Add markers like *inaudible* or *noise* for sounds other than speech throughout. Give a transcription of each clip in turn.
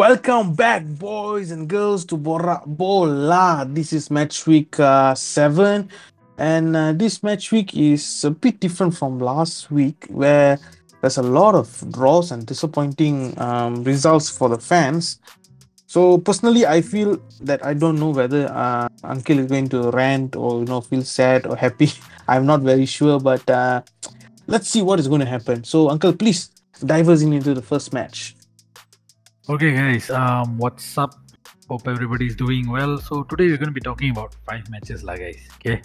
Welcome back, boys and girls, to Bora Bola. This is match week uh, seven, and uh, this match week is a bit different from last week, where there's a lot of draws and disappointing um, results for the fans. So personally, I feel that I don't know whether uh, Uncle is going to rant or you know feel sad or happy. *laughs* I'm not very sure, but uh, let's see what is going to happen. So, Uncle, please dive us in into the first match. Okay, guys. Um, what's up? Hope everybody's doing well. So today we're going to be talking about five matches, lah, guys. Okay,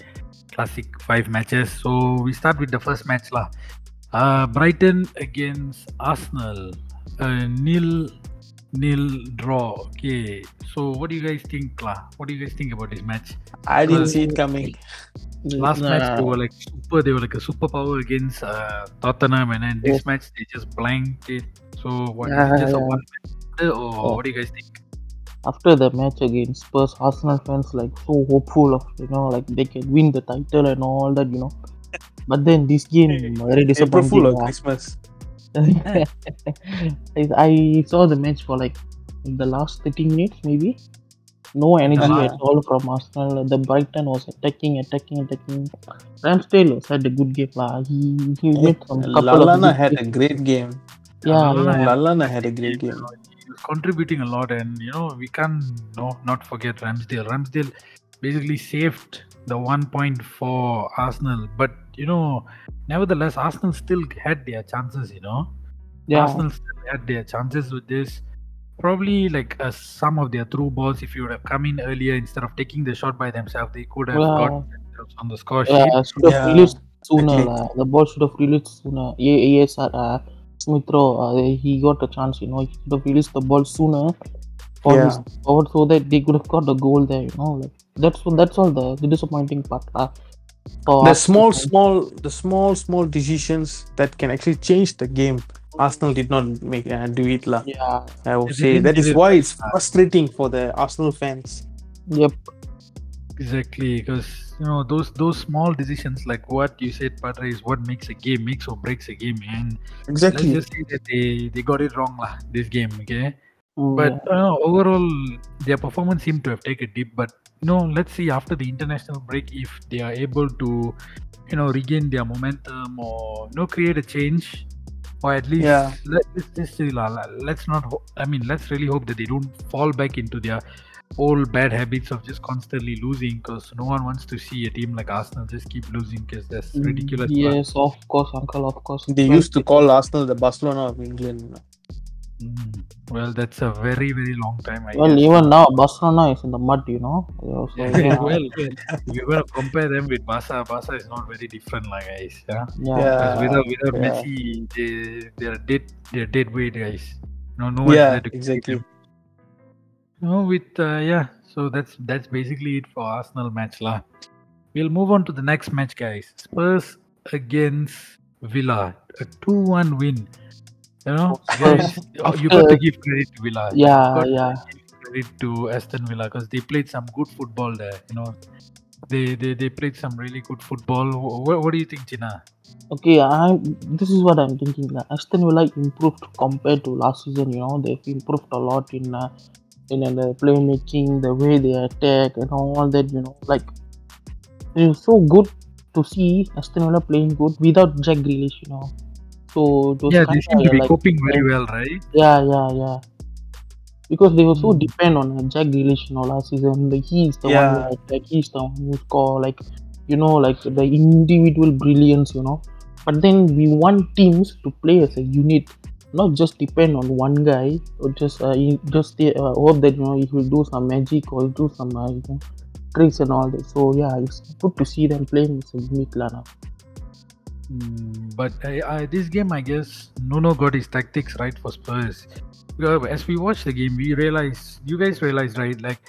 classic five matches. So we start with the first match, lah. Uh, Brighton against Arsenal. Uh, nil nil draw. Okay. So what do you guys think, lah? What do you guys think about this match? I didn't Well, see it coming. *laughs* Last match they were like super. They were like a superpower against uh, Tottenham, and then this match they just blanked it. So what? it just Yeah, yeah. one match wonder, or Oh. what do you guys think? after the match against Spurs, Arsenal fans like so hopeful of you know like they can win the title and all that you know. *laughs* But then this game very April disappointing. Fool or lah. Christmas. *laughs* I saw the match for like the last 30 minutes maybe. No energy Uh-huh. at all from Arsenal. The Brighton was attacking, attacking, attacking. Ramsdale had a good game lah. He he made some couple Lallana of had a great game. yeah, Lallana yeah. Lallana had a great game. Know, he was contributing a lot, and you know we can't no not forget Ramsdale. Ramsdale basically saved the one point for Arsenal, but you know, nevertheless, Arsenal still had their chances. You know, yeah. Arsenal still had their chances with this. Probably like uh, some of their through balls, if you would have come in earlier instead of taking the shot by themselves, they could have Yeah. got themselves on the score sheet. Yeah, should have Yeah, released sooner. The ball should have released sooner. A- ASR, uh, Smith Rowe, uh, he got a chance, you know, he should have released the ball sooner for Yeah. his forward so that they could have got the goal there, you know. Like that's that's all the, the disappointing part. Uh, for The small, fans. small, the small, small decisions that can actually change the game. Arsenal did not make uh, do it, lah. Yeah. I would say that is why it's frustrating for the Arsenal fans. Yep. Exactly, because you know those those small decisions, like what you said, Padre, is what makes a game, makes or breaks a game. And Exactly. let's just say that they they got it wrong, lah, this game. Okay, Mm, but uh, overall, their performance seemed to have taken a dip. But you know, let's see after the international break if they are able to, you know, regain their momentum or you know create a change, or at least Yeah. let, let's just say, lah, lah, let's not. Ho- I mean, let's really hope that they don't fall back into their old bad habits of just constantly losing because no one wants to see a team like Arsenal just keep losing because that's Mm, ridiculous. lah. Yes, of course, uncle, of course. They used to call Arsenal the Barcelona of England. Mm, well, that's a very very long time. I Well, guess. even now Barcelona is in the mud, you know. Yeah, so, *laughs* Yeah, yeah, well, well, if you're gonna compare them with Barca, Barca is not very different, like guys. Yeah, yeah. Yeah. without without yeah. Messi, they they're dead they're dead weight, guys. No, no one's Yeah, there to keep exactly. them. No, with uh, yeah. So that's that's basically it for Arsenal match, lah. We'll move on to the next match, guys. Spurs against Villa, a two-one win. You know, guys, you got to give credit to Villa. Yeah, yeah. to credit to Aston Villa because they played some good football there. You know, they they, they played some really good football. What, what do you think, China? Okay, I this is what I'm thinking. Aston Villa improved compared to last season. You know, they've improved a lot in uh, in uh, the playmaking, the way they attack, and all that. You know, like it was so good to see Aston Villa playing good without Jack Grealish. You know, so Yeah, they seem to be like coping very well, right? yeah, yeah, yeah. Because they were so Mm. depend on uh, Jack Grealish, you know, last season. Like he's the Yeah. one who attack, he's the one who score, like you know, like the individual brilliance, you know. But then we want teams to play as a unit, not just depend on one guy or just uh, you just uh, hope that you know he will do some magic or do some uh, you know, tricks and all that. So yeah, it's good to see them playing as a unit, lah. Mm, but I, I, this game, I guess Nuno got his tactics right for Spurs. As we watch the game, we realize, you guys realize, right? Like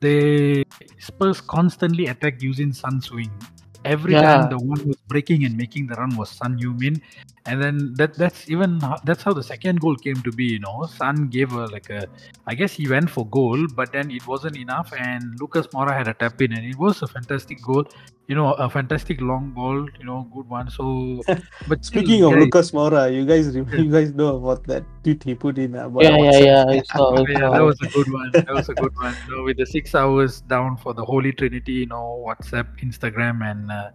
they Spurs constantly attack using Son swing. Every Yeah. time the one was breaking and making the run was Son Heung-min, and then that that's even that's how the second goal came to be. You know, Son gave a like a, I guess he went for goal, but then it wasn't enough, and Lucas Moura had a tap in, and it was a fantastic goal. You know, a fantastic long ball. You know, good one. So, *laughs* but still, Speaking of guys, Lucas Moura, you guys you guys know about that. tweet he put in. Uh, about Yeah, yeah, WhatsApp. yeah. I saw, I Yeah, that was a good one. That was a good one. You know, with the six hours down for the Holy Trinity, you know, WhatsApp, Instagram, and uh,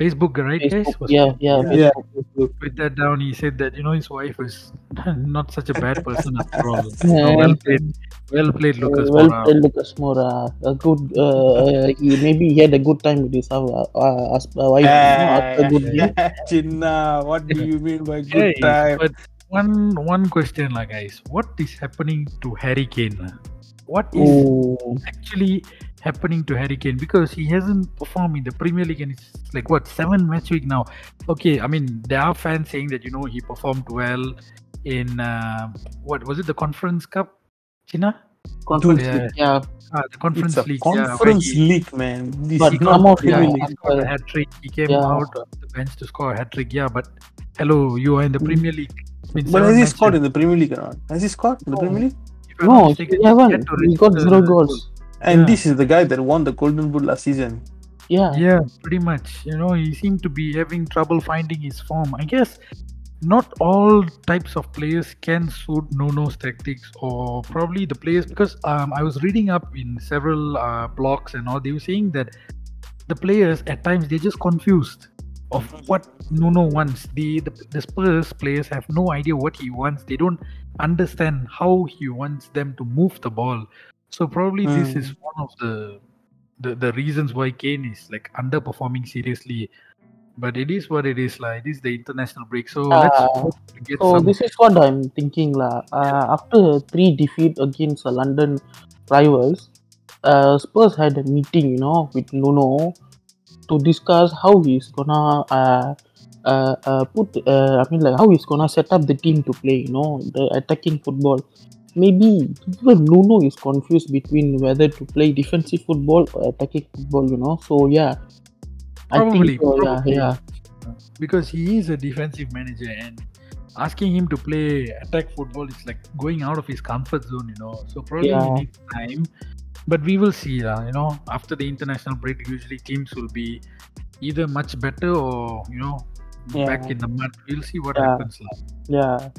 Facebook, right, guys? Was- Yeah, yeah, Yeah. Facebook, Facebook. With that down, he said that you know his wife is *laughs* not such a bad person after all. *laughs* You Yeah. know, well played, well played, Lucas. Uh, well Moura. played, Lucas Moura. A good. Uh, uh, he maybe he had a good time with his uh, uh, hus- uh, wife. you know, after good game. *laughs* Chinna, what do you mean by good Guys, time? but one one question, lah, guys. What is happening to Harry Kane? What is Oh, actually happening to Harry Kane because he hasn't performed in the Premier League and it's like what seven match week now. Okay, I mean there are fans saying that you know he performed well in uh, what was it the Conference Cup, China? conference yeah. league, yeah. Ah, the Conference League. yeah, conference he- league, man. This But come out, yeah, he scored a after- hat trick. He came Yeah. out of the bench to score a hat trick. Yeah, but hello, you are in the Premier League. But has he scored in the Premier League or not? Has he scored in the. Premier League? If I'm not No, he haven't. He got zero goals. And Yeah. this is the guy that won the Golden Boot last season. Yeah. Yeah, pretty much. You know, he seemed to be having trouble finding his form. I guess not all types of players can suit Nuno's tactics, or probably the players because um, I was reading up in several uh, blogs and all. They were saying that the players at times they're just confused of what Nuno wants. The, the the Spurs players have no idea what he wants. They don't understand how he wants them to move the ball. So probably this Hmm. is one of the the, the reasons why Kane is like underperforming seriously. But it is what it is like. It is the international break. So let's Uh, hope get So some this is what I'm thinking lah. Uh, after three defeat against the London rivals, uh, Spurs had a meeting, you know, with Nuno to discuss how he's gonna uh, uh, uh, put. Uh, I mean, like how he's gonna set up the team to play, you know, the attacking football. Maybe even Nuno is confused between whether to play defensive football or attacking football, you know. So yeah, I Probably, think so, yeah, probably. yeah. because he is a defensive manager and asking him to play attack football is like going out of his comfort zone, you know. So probably Yeah. he needs time. But we will see, uh, you know, after the international break, usually teams will be either much better or, you know, back in the mud. We'll see what Yeah. happens. Yeah.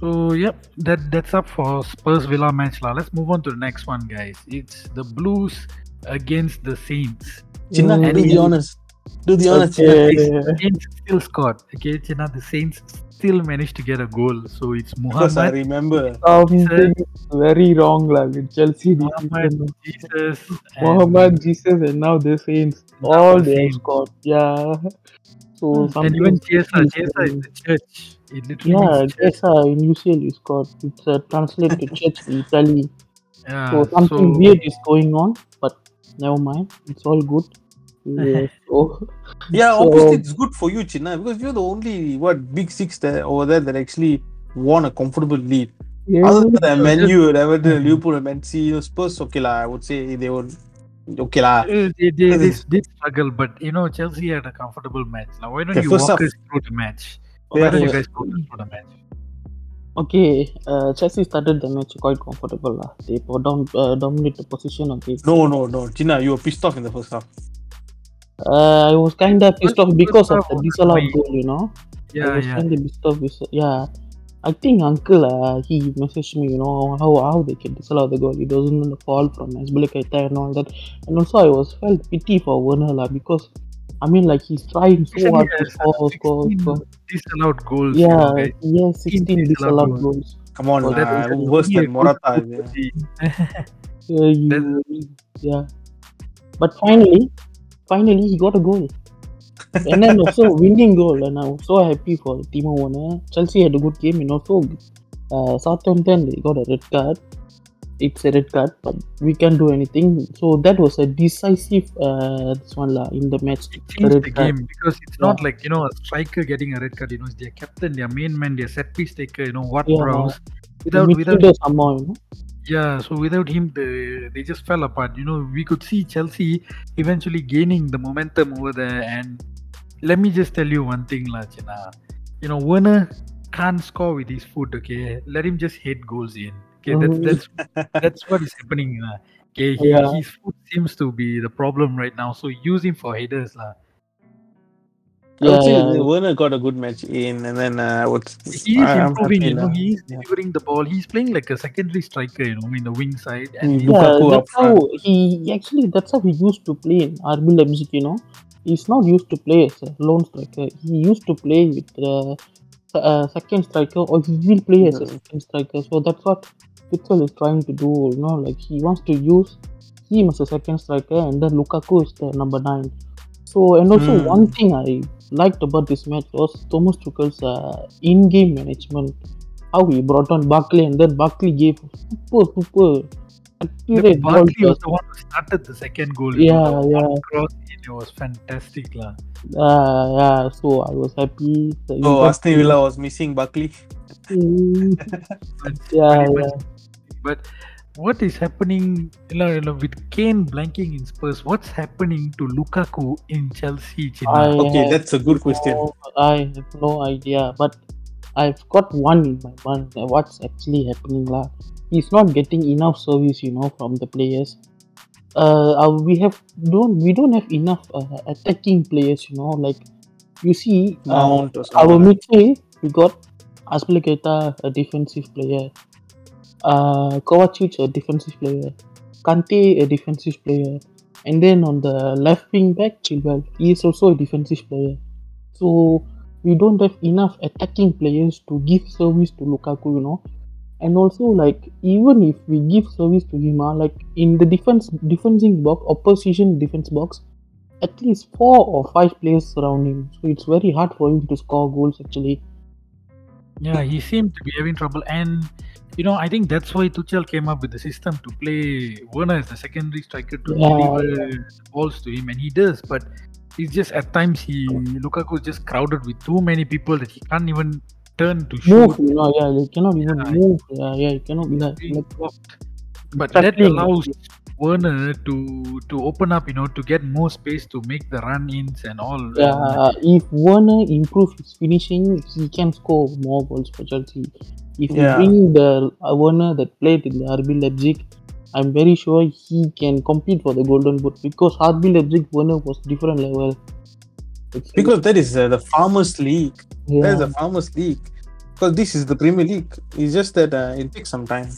So yep, that that's up for Spurs Villa match lah. Let's move on to the next one, guys. It's the Blues against the Saints. Chinna, Mm. do the honors. Do the honors, Chinna. Okay. Saints still scored. Okay, China, the Saints still managed to get a goal. So it's Muhammad. Because I remember. Something very wrong lah with Chelsea. Muhammad, season. Jesus, and- Mohamed Jesus and now the Saints. All the they Saints. scored. Yeah. So and even Chiesa. is Chiesa is the church. It literally Yeah, means. Chiesa in UCL is scored. It's uh, translated to *laughs* church in Italy. Yeah, So something so- weird is going on, but never mind. It's all good. *laughs* Yeah, so Yeah, So- obviously it's good for you, Chinna, because you're the only what big six there over there that actually won a comfortable lead. yeah, Other than Man U, Everton. *laughs* Liverpool, and Man City, you know, Spurs, okay lah. I would say they were okay lah. Uh, they, they, they did struggle, but you know Chelsea had a comfortable match. Now, why don't Okay, you first walk up- us through the match? Why Yeah, don't you yeah. guys go through the match? okay. Uh, Chelsea started the match quite comfortable lah. They were dom- uh, dominate the position of the No, no, no, Chinna, you were pissed off in the first half. Uh, I was kind of pissed off because of the half disallowed goal, you know. I Yeah, was yeah. kind of pissed off. Yeah, I think Uncle uh, he messaged me, you know, how how they can disallow the goal. It wasn't a fall from Azpilicueta and all that. And also, I was felt pity for Werner lah because I mean, like he's trying so Actually, hard to score, score, 16 score. disallowed goals. you know, Yeah, guys. 16 disallowed disallowed goals. goals. Come on, Oh, that lah, was worse than Morata. yeah. to you, yeah. But finally, finally he got a goal. And then also winning goal, and I was so happy for Timo Werner. Chelsea had a good game, and also uh, Southampton they got a red card. It's a red card, but we can't do anything. So that was a decisive uh, this one lah in the match. It The changed the card. game because it's not like you know a striker getting a red card. You know, it's their captain, their main man, their set piece taker. You know what Yeah. Without without somehow, you know. Yeah, so without him, they they just fell apart. You know, we could see Chelsea eventually gaining the momentum over there. And let me just tell you one thing, lah, China. You know, Werner can't score with his foot. Okay, let him just hit goals in. Okay, that's Mhm. that's *laughs* that's what is happening. lah. Okay, he, Yeah. his foot seems to be the problem right now. So use him for headers, lah. I would Yeah, yeah. Werner got a good match in, and then uh, what's He is I- improving, you know. lah. He's Yeah. delivering the ball. He's playing like a secondary striker, you know, in the wing side. Mm, And Yeah, Lukaku up that's how front. he actually that's how he used to play in RB Leipzig. You know, he's not used to play as a lone striker. He used to play with the uh, second striker, or he will play as a Mhm. second striker. So that's what Tuchel is trying to do. You know, like he wants to use him as a second striker, and then Lukaku is the number nine. So and also Hmm. one thing I liked about this match was Thomas Tuchel's uh, in-game management. How he brought on Barkley, and then Barkley gave super super accurate ball Barkley was the one who started the second goal. you know, Yeah, the yeah. cross in, it was fantastic. lah. Uh, yeah, so I was happy. that he So got Aston Villa was missing Buckley. *laughs* But yeah, yeah. much- But what is happening you know, you know, with Kane blanking in Spurs? What's happening to Lukaku in Chelsea? I Okay, that's a good question. I have no idea, but I've got one in my mind. What's actually happening, lah? He's not getting enough service, you know, from the players. Uh, uh, we have don't we don't have enough uh, attacking players, you know. Like you see, uh, our midfield we got Azpilicueta, a defensive player. Uh, Kovacic, a defensive player. Kante, a defensive player. And then on the left wing back, Chilwell, he is also a defensive player. So we don't have enough attacking players to give service to Lukaku, you know. And also, like even if we give service to him, ah, like in the defense defending box, opposition defense box, at least four or five players surround him. So it's very hard for him to score goals actually. Yeah, he seemed to be having trouble, and you know, I think that's why Tuchel came up with the system to play Werner as the secondary striker to Yeah, deliver balls to him, and he does. But it's just at times he Lukaku is just crowded with too many people that he can't even turn to Move, shoot. you know, yeah, they cannot even Yeah. move. Yeah, yeah, you cannot be like blocked. But that allows Werner to to open up, you know, to get more space to make the run-ins and all. Yeah, if Werner improve his finishing, he can score more goals for Chelsea. If Yeah. you bring the uh, Werner that played in the RB Leipzig, I'm very sure he can compete for the Golden Boot because RB Leipzig Werner was different level. It's- Because that is uh, the Farmers League. yeah, That is the Farmers League. Because this is the Premier League. It's just that uh, it takes some time.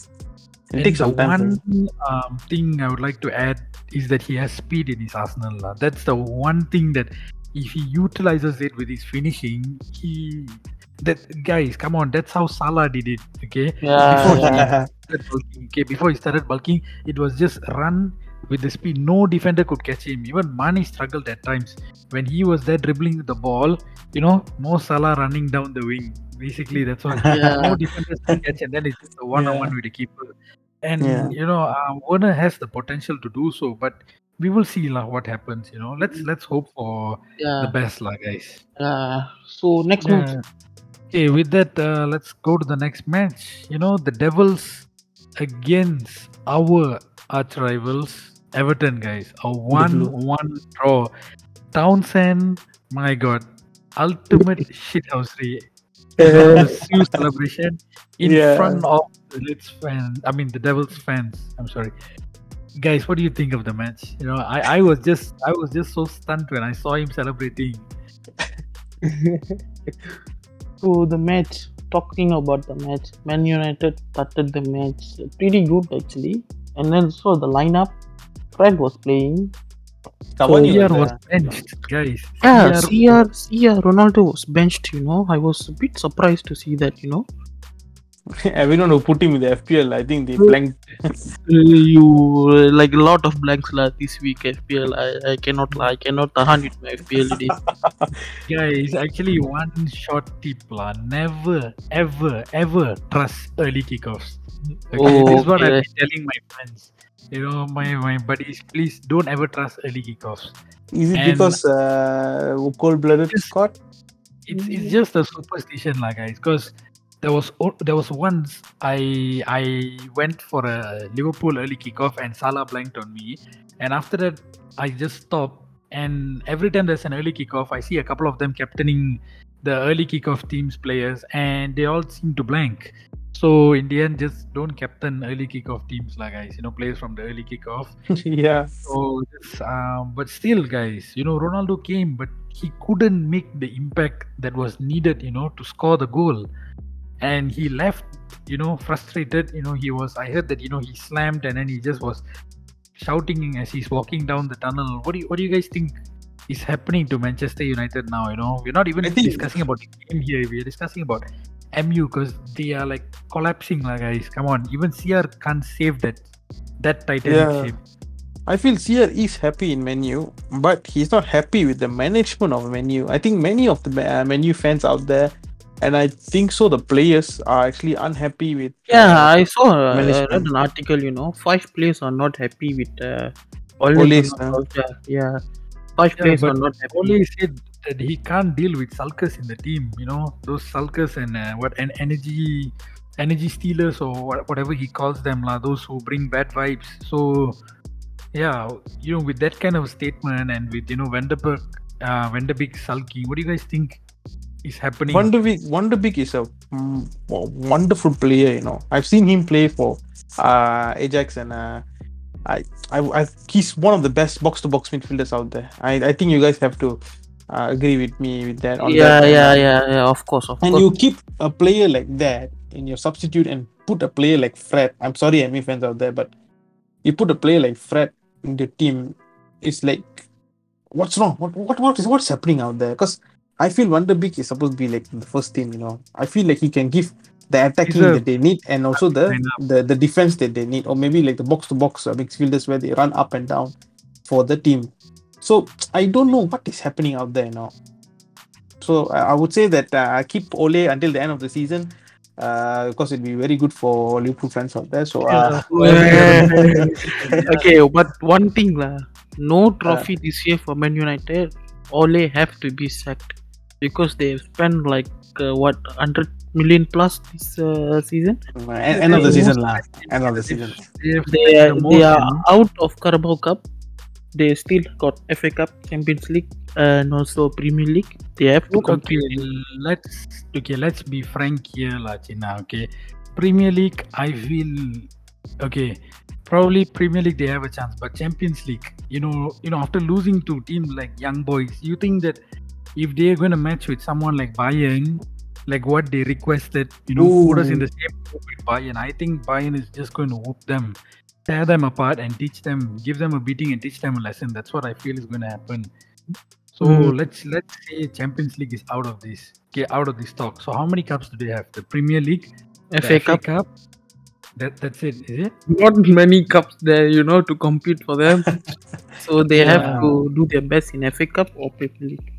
It And takes the some time. for one um, thing I would like to add is that he has speed in his arsenal. lah. That's the one thing that if he utilizes it with his finishing, he that guys, come on, that's how Salah did it. Okay, yeah, before he yeah. started bulking, okay, before he started bulking, it was just run with the speed. No defender could catch him. Even Mane struggled at times when he was there dribbling the ball. You know, Mo Salah running down the wing. Basically, that's what. *laughs* Yeah. No defenders can catch, and then it's just a one-on-one with the keeper. And Yeah. you know, uh, Werner has the potential to do so, but we will see lah what happens. You know, let's let's hope for yeah, the best, lah, guys. yeah. So next match, Yeah. Okay, with that, uh, let's go to the next match. You know, the Devils against our arch rivals, Everton, guys. A one-one draw. Townsend, my God, ultimate *laughs* shithousery. Siu celebration in Yeah. front of the Leeds fans. I mean, the Devils fans. I'm sorry, guys. What do you think of the match? You know, I, I was just I was just so stunned when I saw him celebrating. *laughs* so the match. Talking about the match, Man United started the match pretty good actually, and then so the lineup. Fred was playing. Cavani CR was was benched, guys. Yeah, CR CR, CR Ronaldo was benched. You know, I was a bit surprised to see that. You know, *laughs* Everyone who put him in the FPL, I think they blanked. *laughs* you like a lot of blanks lah this week FPL. I, I cannot lie, I cannot tahan with my FPL it is. Guys, actually, one short tip lah. Never, ever, ever trust early kickoffs. Okay, this is what I've been telling my friends. You know, my my buddies, please don't ever trust early kickoffs. Is it And- because uh, cold-blooded Yes. Scott? It's it's just a superstition, like guys. Because there was there was once I I went for a Liverpool early kickoff and Salah blanked on me, and after that I just stopped. And every time there's an early kickoff, I see a couple of them captaining the early kickoff teams players, and they all seem to blank. So in the end, just don't captain early kickoff teams, like guys. You know, players from the early kickoff. *laughs* yeah. So, just, um, but still, guys, you know, Ronaldo came, but he couldn't make the impact that was needed, you know, to score the goal, and he left, you know, frustrated. You know, he was. I heard that you know he slammed and then he just was shouting as he's walking down the tunnel. What do you What do you guys think is happening to Manchester United now? You know, we're not even discussing about the game here. We're discussing about MU because they are like collapsing, like guys. Come on, even CR can't save that that Titanic Yeah. ship. I feel CR is happy in Man U, but he's not happy with the management of Man U. I think many of the uh, Man U fans out there, and I think so, the players are actually unhappy with. Yeah, uh, I saw uh, I read an article. You know, five players are not happy with uh, Ole Ole, Gunnar uh, Yeah, five Yeah, players are not happy. Ole said that he can't deal with sulkers in the team. You know, those sulkers and uh, what and energy, energy stealers or whatever he calls them, lah. Those who bring bad vibes. So, yeah, you know, with that kind of statement and with you know Vanderberg, uh, Van de Beek sulking, what do you guys think is happening? Wonderbeek, Wonderbeek is a mm, wonderful player. You know, I've seen him play for uh, Ajax, and uh, I, I, I, he's one of the best box-to-box midfielders out there. I, I think you guys have to uh, agree with me with that. on Yeah, that. yeah, yeah, yeah. Of course, of And course. you keep a player like that in your substitute and put a player like Fred. I'm sorry, ME fans out there, but you put a player like Fred in the team. It's like, what's wrong? What what what is what's happening out there? Because I feel Van de Beek is supposed to be like the first team. You know, I feel like he can give the attacking a- that they need and also the the, the defense that they need, or maybe like the box to box midfielders where they run up and down for the team. So I don't know what is happening out there now. So I I would say that uh, I keep Ole until the end of the season uh, because it'd be very good for Liverpool fans out there. So uh, *laughs* *laughs* okay, but one thing lah, no trophy this year for Man United. Ole have to be sacked because they spent like uh, what hundred million plus this uh, season. end, end of the season, lah. End of the season. They They are, they are out of Carabao Cup. They still got FA Cup, Champions League, and also Premier League. They have to Okay, compete. let's okay. Let's be frank here, lah, China. Okay, Premier League. I feel okay. Probably Premier League they have a chance, but Champions League, you know, you know, after losing to teams like Young Boys, you think that if they're going to match with someone like Bayern, like what they requested, you know, put us in the same group with Bayern. I think Bayern is just going to whoop them, tear them apart, and teach them, give them a beating and teach them a lesson. That's what I feel is going to happen. So Mm. let's let's say Champions League is out of this, okay, out of this talk. So how many cups do they have? The Premier League, the FA Cup. That that's it, is it? Not many cups there, you know, to compete for them. *laughs* so they have to do their best in FA Cup or Premier League.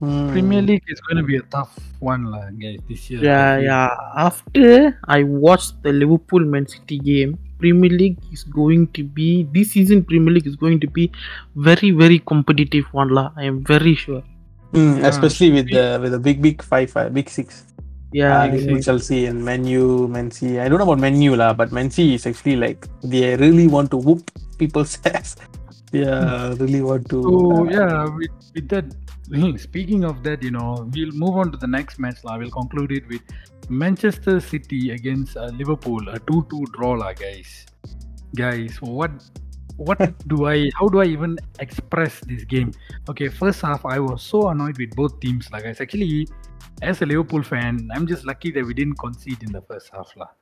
Hmm. Premier League is going to be a tough one, guys, this year. Yeah, yeah. After I watched the Liverpool Man City game, Premier League is going to be this season. Premier League is going to be very, very competitive one lah. I am very sure. Hmm, Yeah. especially with the with the big big five, uh, big six. Yeah, uh, Liverpool, Chelsea, and Man U, Man C. I don't know about Man U lah, but Man C is actually like they really want to whoop people's *laughs* ass. Yeah, really want to. So uh, yeah, with, with that. *laughs* Speaking of that, you know, we'll move on to the next match. lah. We'll conclude it with Manchester City against uh, Liverpool, a two-two draw, lah, guys. Guys, what what *laughs* do I? How do I even express this game? Okay, first half I was so annoyed with both teams, lah, guys. Actually, as a Liverpool fan, I'm just lucky that we didn't concede in the first half, lah.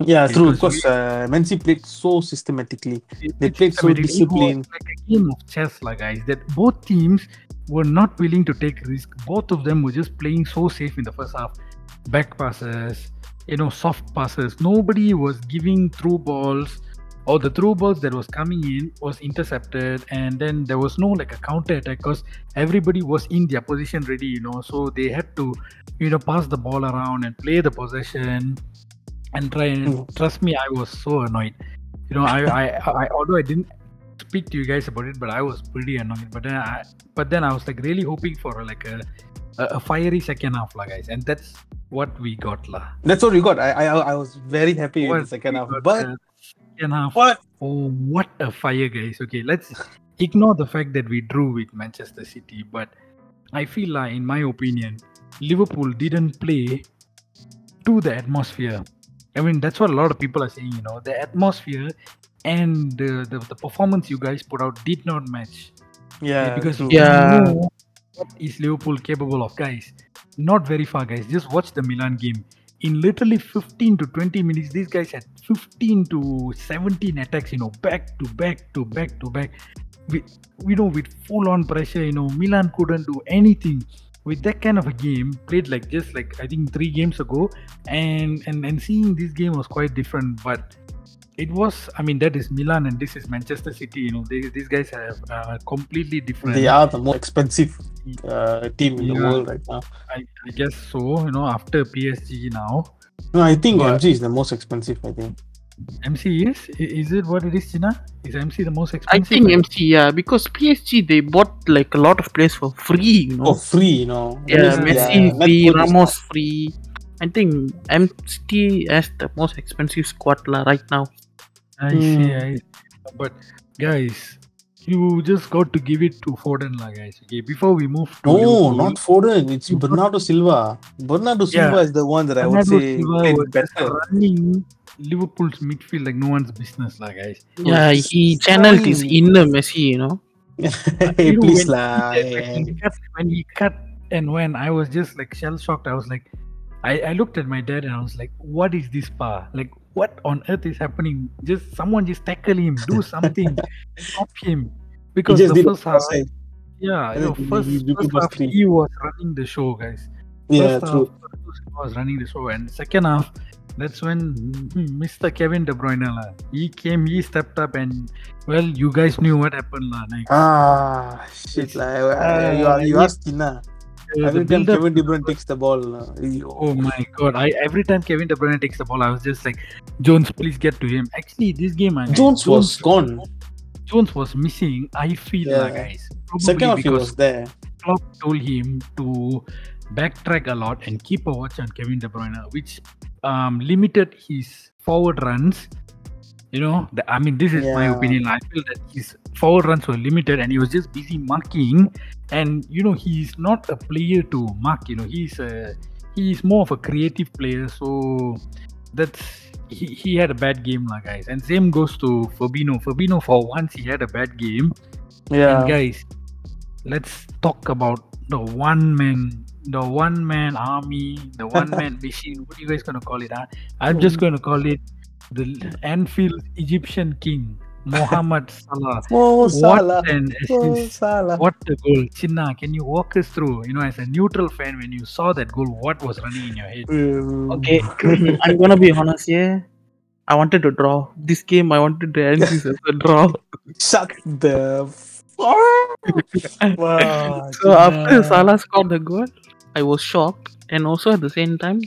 Yeah, true. Because uh, Man City played so systematically. They played so mean, it was disciplined. Like a game of chess, like guys. That both teams were not willing to take risk. Both of them were just playing so safe in the first half. Back passes, you know, soft passes. Nobody was giving through balls, or the through balls that was coming in was intercepted, and then there was no like a counter attack because everybody was in their position ready. You know, so they had to, you know, pass the ball around and play the possession, and try and Mm. trust me, I was so annoyed you know, I, I, I, although I didn't speak to you guys about it, but I was pretty annoyed. But then, I, but then I was like really hoping for like a, a, fiery second half, lah, guys, and that's what we got, lah. That's what we got. I I, I was very happy with the second we half. But uh, second half, what? oh, what a fire, guys. Okay, let's ignore the fact that we drew with Manchester City, but I feel like, in my opinion, Liverpool didn't play to the atmosphere. I mean, that's what a lot of people are saying. You know, the atmosphere and the the, the performance you guys put out did not match. Yeah, because true. you Yeah. know what is Liverpool capable of, guys. Not very far, guys. Just watch the Milan game. In literally 15 to 20 minutes, these guys had 15 to 17 attacks, you know, back to back to back to back. We, you know, with full on pressure, you know, Milan couldn't do anything. With that kind of a game, played like just like I think three games ago, and and and seeing this game was quite different. But it was, I mean, that is Milan and this is Manchester City. You know, they, these guys have uh, completely different. They are the most expensive uh, team in the world right now. I, I guess so. You know, after PSG now, No, I think But- MG is the most expensive. I think. MC is is it what it is, China? Is MC the most expensive? I expensive? think MC, yeah, because PSG they bought like a lot of players for free, you know. Oh, free, you know. yeah, yeah, Messi Net free, Ramos free. I think MT has the most expensive squad lah right now. I see. Hmm. I, but guys, you just got to give it to Foden, lah, guys. Okay, before we move to No, Liverpool, not Foden. It's You got- Bernardo Silva. Bernardo Yeah. Silva is the one that I would Bernardo say Silva played was better. running Liverpool's midfield like no one's business, lah, guys. Yeah, he's he channeled his fine. inner Messi, you know. hey, *laughs* please when lah. he did that, when, he cut, when he cut and when I was just like shell shocked, I was like, I, I looked at my dad and I was like, what is this pa? Like, what on earth is happening? Just someone just tackle him, do *laughs* something, stop him. Because the first half, yeah, you know, first, first was half three. he was running the show, guys. Yeah, first true. half, Bernardo was running the show, and second half, that's when *laughs* Mr. Kevin De Bruyne, lah, he came, he stepped up, and well, you guys knew what happened, lah. Like, Ah, shit lah. I- you are you uh, Tina. the Every time Kevin De Bruyne takes the ball, uh, Oh my god! I every time Kevin De Bruyne takes the ball, I was just like, Jones, please get to him. Actually, this game, I Jones was gone. Jones was missing. I feel Yeah. like guys. Second half he was there. Klopp told him to backtrack a lot and keep a watch on Kevin De Bruyne, which um, limited his forward runs. You know, the, I mean, this is my opinion. I feel that his forward runs were limited, and he was just busy marking. And you know, he's not a player to mark. You know, he's a he's more of a creative player. So that's he, he had a bad game, lah, guys. And same goes to Fabinho. Fabinho, for once, he had a bad game. Yeah. And guys, let's talk about the one man, the one man army, the one man *laughs* machine. What are you guys gonna call it? Huh? I'm hmm. just gonna call it the Anfield Egyptian King, Mohamed *laughs* Salah. Oh, Salah. What an Oh! Salah. What a goal, Chinna! Can you walk us through? You know, as a neutral fan, when you saw that goal, what was running in your head? Um, Okay, *coughs* I'm gonna be honest here. I wanted to draw this game. I wanted to end this as a draw. Shut the. *laughs* Wow. So after Tina. Salah scored the goal, I was shocked, and also at the same time,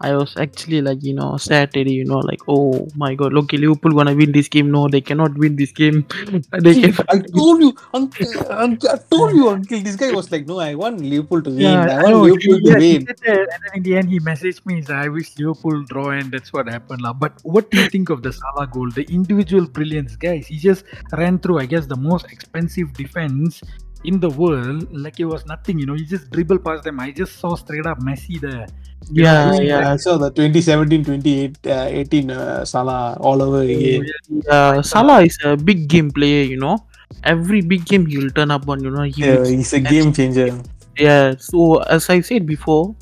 I was actually like you know Saturday you know, like oh my god, look, Liverpool gonna win this game. No, they cannot win this game. *laughs* they can. I told you, uncle, uncle, I told you, uncle. This guy was like, no, I want Liverpool to win. Yeah, I I want know. Liverpool He, to yeah, he win. and then in the end, he messaged me. He said, "I wish Liverpool draw," and that's what happened, lah. But what do you think of the Salah goal? The individual brilliance, guys. He just ran through, I guess, the most expensive defense in the world, like it was nothing. You know, he just dribble past them. I just saw straight up Messi there. Yeah, Yeah, yeah. I saw the 2017 2018 uh, 18, uh, Salah all over again. Uh, Salah is a big game player, you know. Every big game he will turn up on, you know. He Yeah, he's a game changer. Yeah, so as I said before,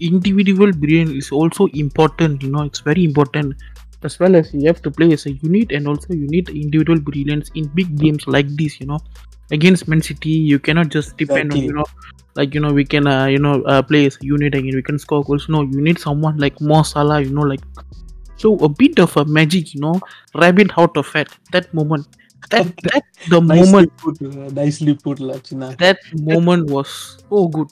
individual brilliance is also important, you know, it's very important. As well as you have to play as a unit and also you need individual brilliance in big games like this, you know. Against Man City, you cannot just depend on, you know, like, you know, we can, uh, you know, uh, play as a unit again, we can score goals. No, you need someone like Mo Salah, you know, like, so a bit of a magic, you know, rabbit out of hat, that moment. That, *laughs* that, the Nicely moment, put, uh, nicely put, Lachina. that moment was so good.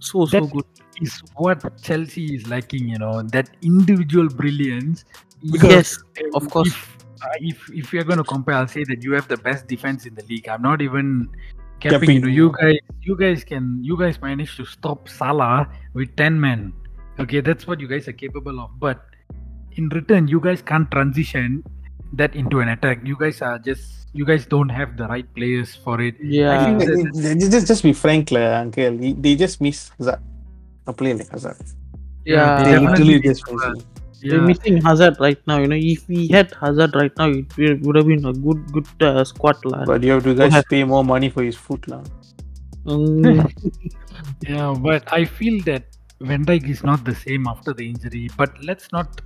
So, so That- good. Is what Chelsea is lacking. You know, that individual brilliance. Yes, of course. If, Uh, if if we are going to compare, I'll say that you have the best defense in the league. I'm not even capping. Capping. You know, you guys, you guys can, you guys managed to stop Salah with ten men. Okay, that's what you guys are capable of. But in return, you guys can't transition that into an attack. You guys are just, you guys don't have the right players for it. Yeah. think Just, just, just be frank, lah, uncle. They just miss Hazard. A player like Hazard. Yeah. They literally just miss Hazard. him. We're missing Hazard right now. You know, if we had Hazard right now, it would have been a good, good uh, squad, lah. But you have to guys have- pay more money for his foot lah. Mm, *laughs* Yeah, but I feel that Van Dijk is not the same after the injury. But let's not,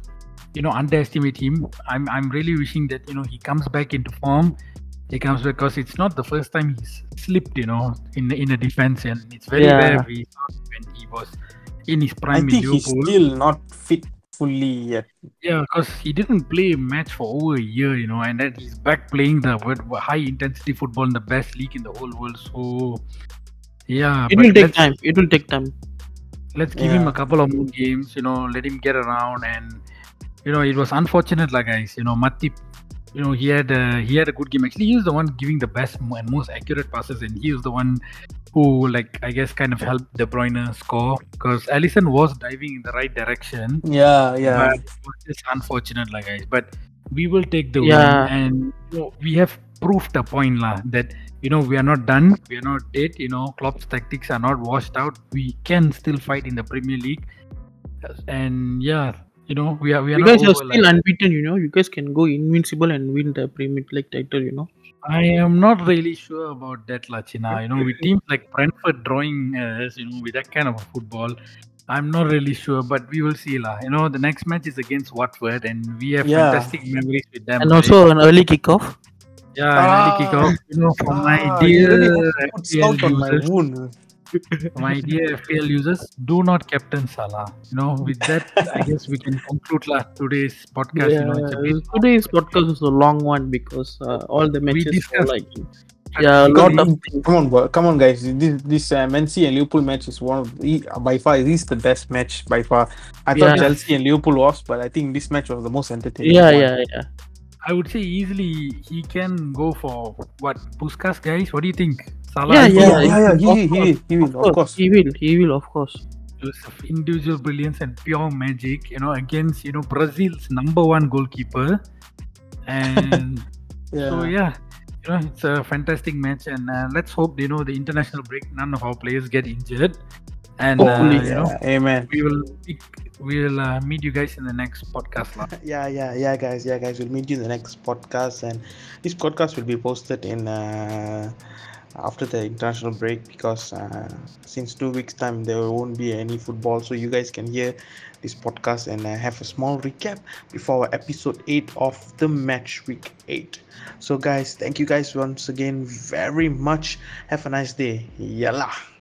you know, underestimate him. I'm I'm really wishing that you know he comes back into form. He comes back because it's not the first time he's slipped, you know, in in a defense, and it's very Yeah. rare we saw when he was in his I prime in think he's still not fit fully yet. Yeah, because he didn't play a match for over a year, you know, and then he's back playing the high intensity football in the best league in the whole world. So, yeah, it will take time. It will take time. let's give him a couple of more games you know let him get around and you know it was unfortunate like guys you know Matip you know he had a, he had a good game. Actually he was the one giving the best and most accurate passes and he was the one who like I guess kind of helped De Bruyne score because Alisson was diving in the right direction. Yeah, yeah. but it was unfortunate like guys. But we will take the Yeah. win and you know, we have proved a point lah that you know we are not done. We are not dead you know. Klopp's tactics are not washed out. We can still fight in the Premier League. And yeah you know we are we are You not guys are still like- unbeaten. You know, you guys can go invincible and win the Premier League title. You know. I am not really sure about that Lachina you know with teams like Brentford drawing us you know with that kind of football I'm not really sure, but we will see lah. You know, the next match is against Watford, and we have Yeah. fantastic memories with them. and right? also an early kickoff. Yeah, an early Ah. kickoff. You know, for my Ah, dear really put salt on my wound. For *laughs* my dear FPL users, do not captain Salah. You know, with that, I guess we can conclude lah today's podcast. You know, it's a bit today's podcast is a long one because uh, all the matches were like yeah, a lot of Come- Come on, come on, guys. This this uh, Man City and Liverpool match is one of the, by far this is the best match by far. I thought Yeah. Chelsea and Liverpool was, but I think this match was the most entertaining. yeah, one. yeah, yeah. I would say easily he can go for what Puskas guys. What do you think? Salah Yeah, yeah, yeah, yeah, yeah. of He, he, course, he, will, of course. he will, he will, of course. use individual brilliance and pure magic. You know, against you know Brazil's number one goalkeeper, and *laughs* Yeah. So yeah, you know it's a fantastic match, and uh, let's hope you know the international break, none of our players get injured, and uh, Hopefully, you know Amen. we will we will uh, meet you guys in the next podcast. lah. *laughs* yeah yeah yeah guys yeah guys we'll meet you in the next podcast and this podcast will be posted in uh after the international break because uh, since two weeks time there won't be any football. So you guys can hear this podcast and uh, have a small recap before episode 8 of the match week 8 so guys thank you guys once again very much. Have a nice day. Yalla